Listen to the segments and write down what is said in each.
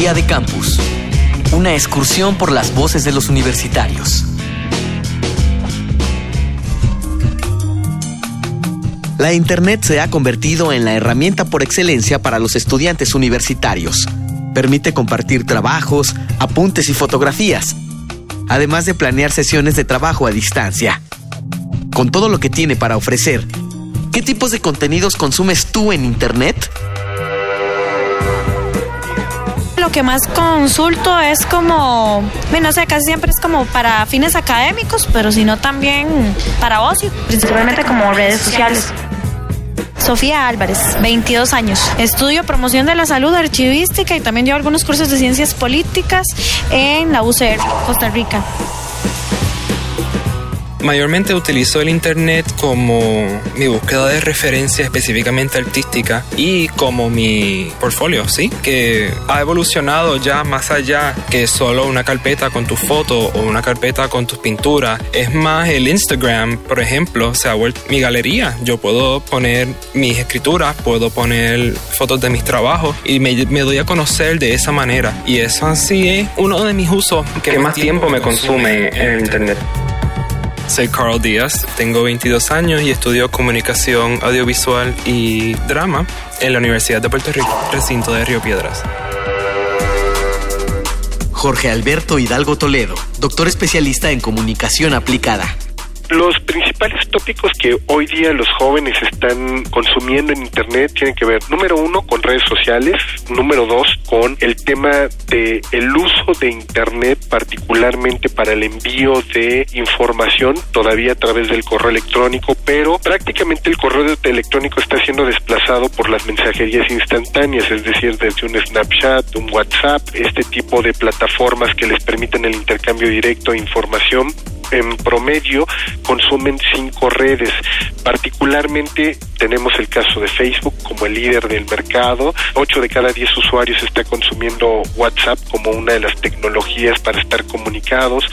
Día de Campus. Una excursión por las voces de los universitarios. La Internet se ha convertido en la herramienta por excelencia para los estudiantes universitarios. Permite compartir trabajos, apuntes y fotografías, además de planear sesiones de trabajo a distancia. Con todo lo que tiene para ofrecer, ¿qué tipos de contenidos consumes tú en Internet? Lo que más consulto es como, bueno, o sea, casi siempre es como para fines académicos, pero si no también para ocio, principalmente como redes sociales. Sofía Álvarez, 22 años. Estudio promoción de la salud, archivística y también llevo algunos cursos de ciencias políticas en la UCR, Costa Rica. Mayormente utilizo el Internet como mi búsqueda de referencia específicamente artística y como mi portfolio, ¿sí? Que ha evolucionado ya más allá que solo una carpeta con tus fotos o una carpeta con tus pinturas. Es más el Instagram, por ejemplo, se ha vuelto mi galería. Yo puedo poner mis escrituras, puedo poner fotos de mis trabajos y me, me doy a conocer de esa manera. Y eso así es uno de mis usos que, más tiempo me consume en el Internet. Soy Carl Díaz, tengo 22 años y estudio comunicación audiovisual y drama en la Universidad de Puerto Rico, recinto de Río Piedras. Jorge Alberto Hidalgo Toledo, doctor especialista en comunicación aplicada. Los principales tópicos que hoy día los jóvenes están consumiendo en Internet tienen que ver, número uno, con redes sociales, número dos, con el tema de el uso de Internet, particularmente para el envío de información, todavía a través del correo electrónico, pero prácticamente el correo electrónico está siendo desplazado por las mensajerías instantáneas, es decir, desde un Snapchat, un WhatsApp, este tipo de plataformas que les permiten el intercambio directo de información en promedio consumen cinco redes. Particularmente tenemos el caso de Facebook como el líder del mercado. Ocho de cada diez usuarios está consumiendo WhatsApp como una de las tecnologías para estar comunicados.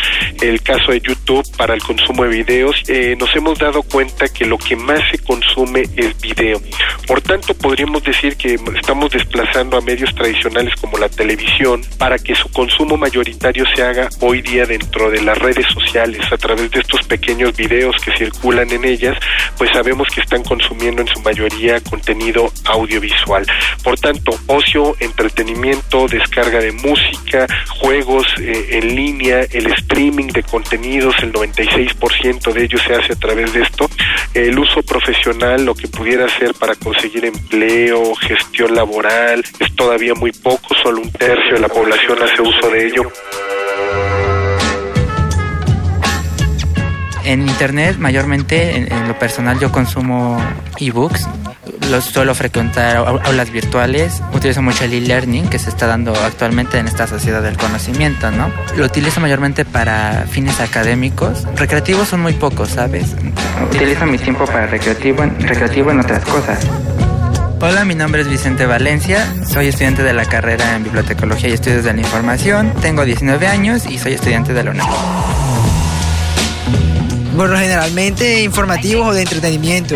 El caso de YouTube para el consumo de videos. Eh, nos hemos dado cuenta que lo que más se consume es video. Por tanto, podríamos decir que estamos desplazando a medios tradicionales como la televisión para que su consumo mayoritario se haga hoy día dentro de las redes sociales a través de estos pequeños videos que circulan en ellas, pues sabemos que están consumiendo en su mayoría contenido audiovisual. Por tanto, ocio, entretenimiento, descarga de música, juegos eh, en línea, el streaming de contenidos, el 96% de ellos se hace a través de esto. El uso profesional, lo que pudiera ser para conseguir empleo, gestión laboral, es todavía muy poco, solo un tercio de la población hace uso de ello. En internet, mayormente, en, lo personal, yo consumo ebooks. Los suelo frecuentar aulas virtuales. Utilizo mucho el e-learning que se está dando actualmente en esta sociedad del conocimiento, ¿no? Lo utilizo mayormente para fines académicos. Recreativos son muy pocos, ¿sabes? Utilizo mi tiempo para recreativo, recreativo en otras cosas. Hola, mi nombre es Vicente Valencia, soy estudiante de la carrera en Bibliotecología y Estudios de la Información, tengo 19 años y soy estudiante de la UNAM. Bueno, generalmente informativos o de entretenimiento.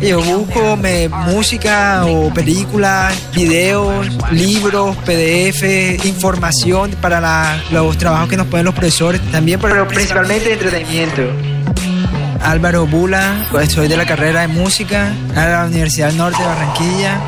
Yo busco música o películas, videos, libros, PDF, información para los trabajos que nos ponen los profesores, también, pero principalmente de entretenimiento. Álvaro Bula, pues, soy de la carrera de música a la Universidad Norte de Barranquilla.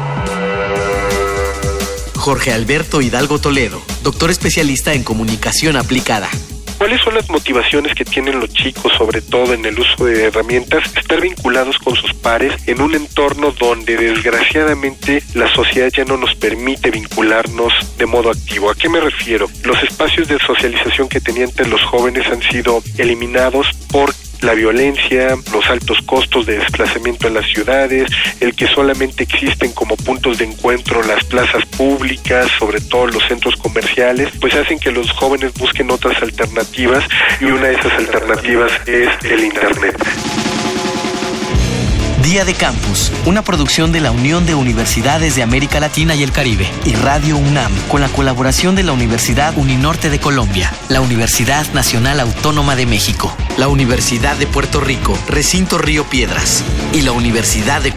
Jorge Alberto Hidalgo Toledo, doctor especialista en comunicación aplicada. ¿Cuáles son las motivaciones que tienen los chicos, sobre todo en el uso de herramientas? Estar vinculados con sus pares en un entorno donde desgraciadamente la sociedad ya no nos permite vincularnos de modo activo. ¿A qué me refiero? Los espacios de socialización que tenían entre los jóvenes han sido eliminados por la violencia, los altos costos de desplazamiento en las ciudades, el que solamente existen como puntos de encuentro las plazas públicas, sobre todo los centros comerciales, pues hacen que los jóvenes busquen otras alternativas y una de esas alternativas es el Internet. Día de Campus, una producción de la Unión de Universidades de América Latina y el Caribe y Radio UNAM, con la colaboración de la Universidad Uninorte de Colombia, la Universidad Nacional Autónoma de México, la Universidad de Puerto Rico, Recinto Río Piedras y la Universidad de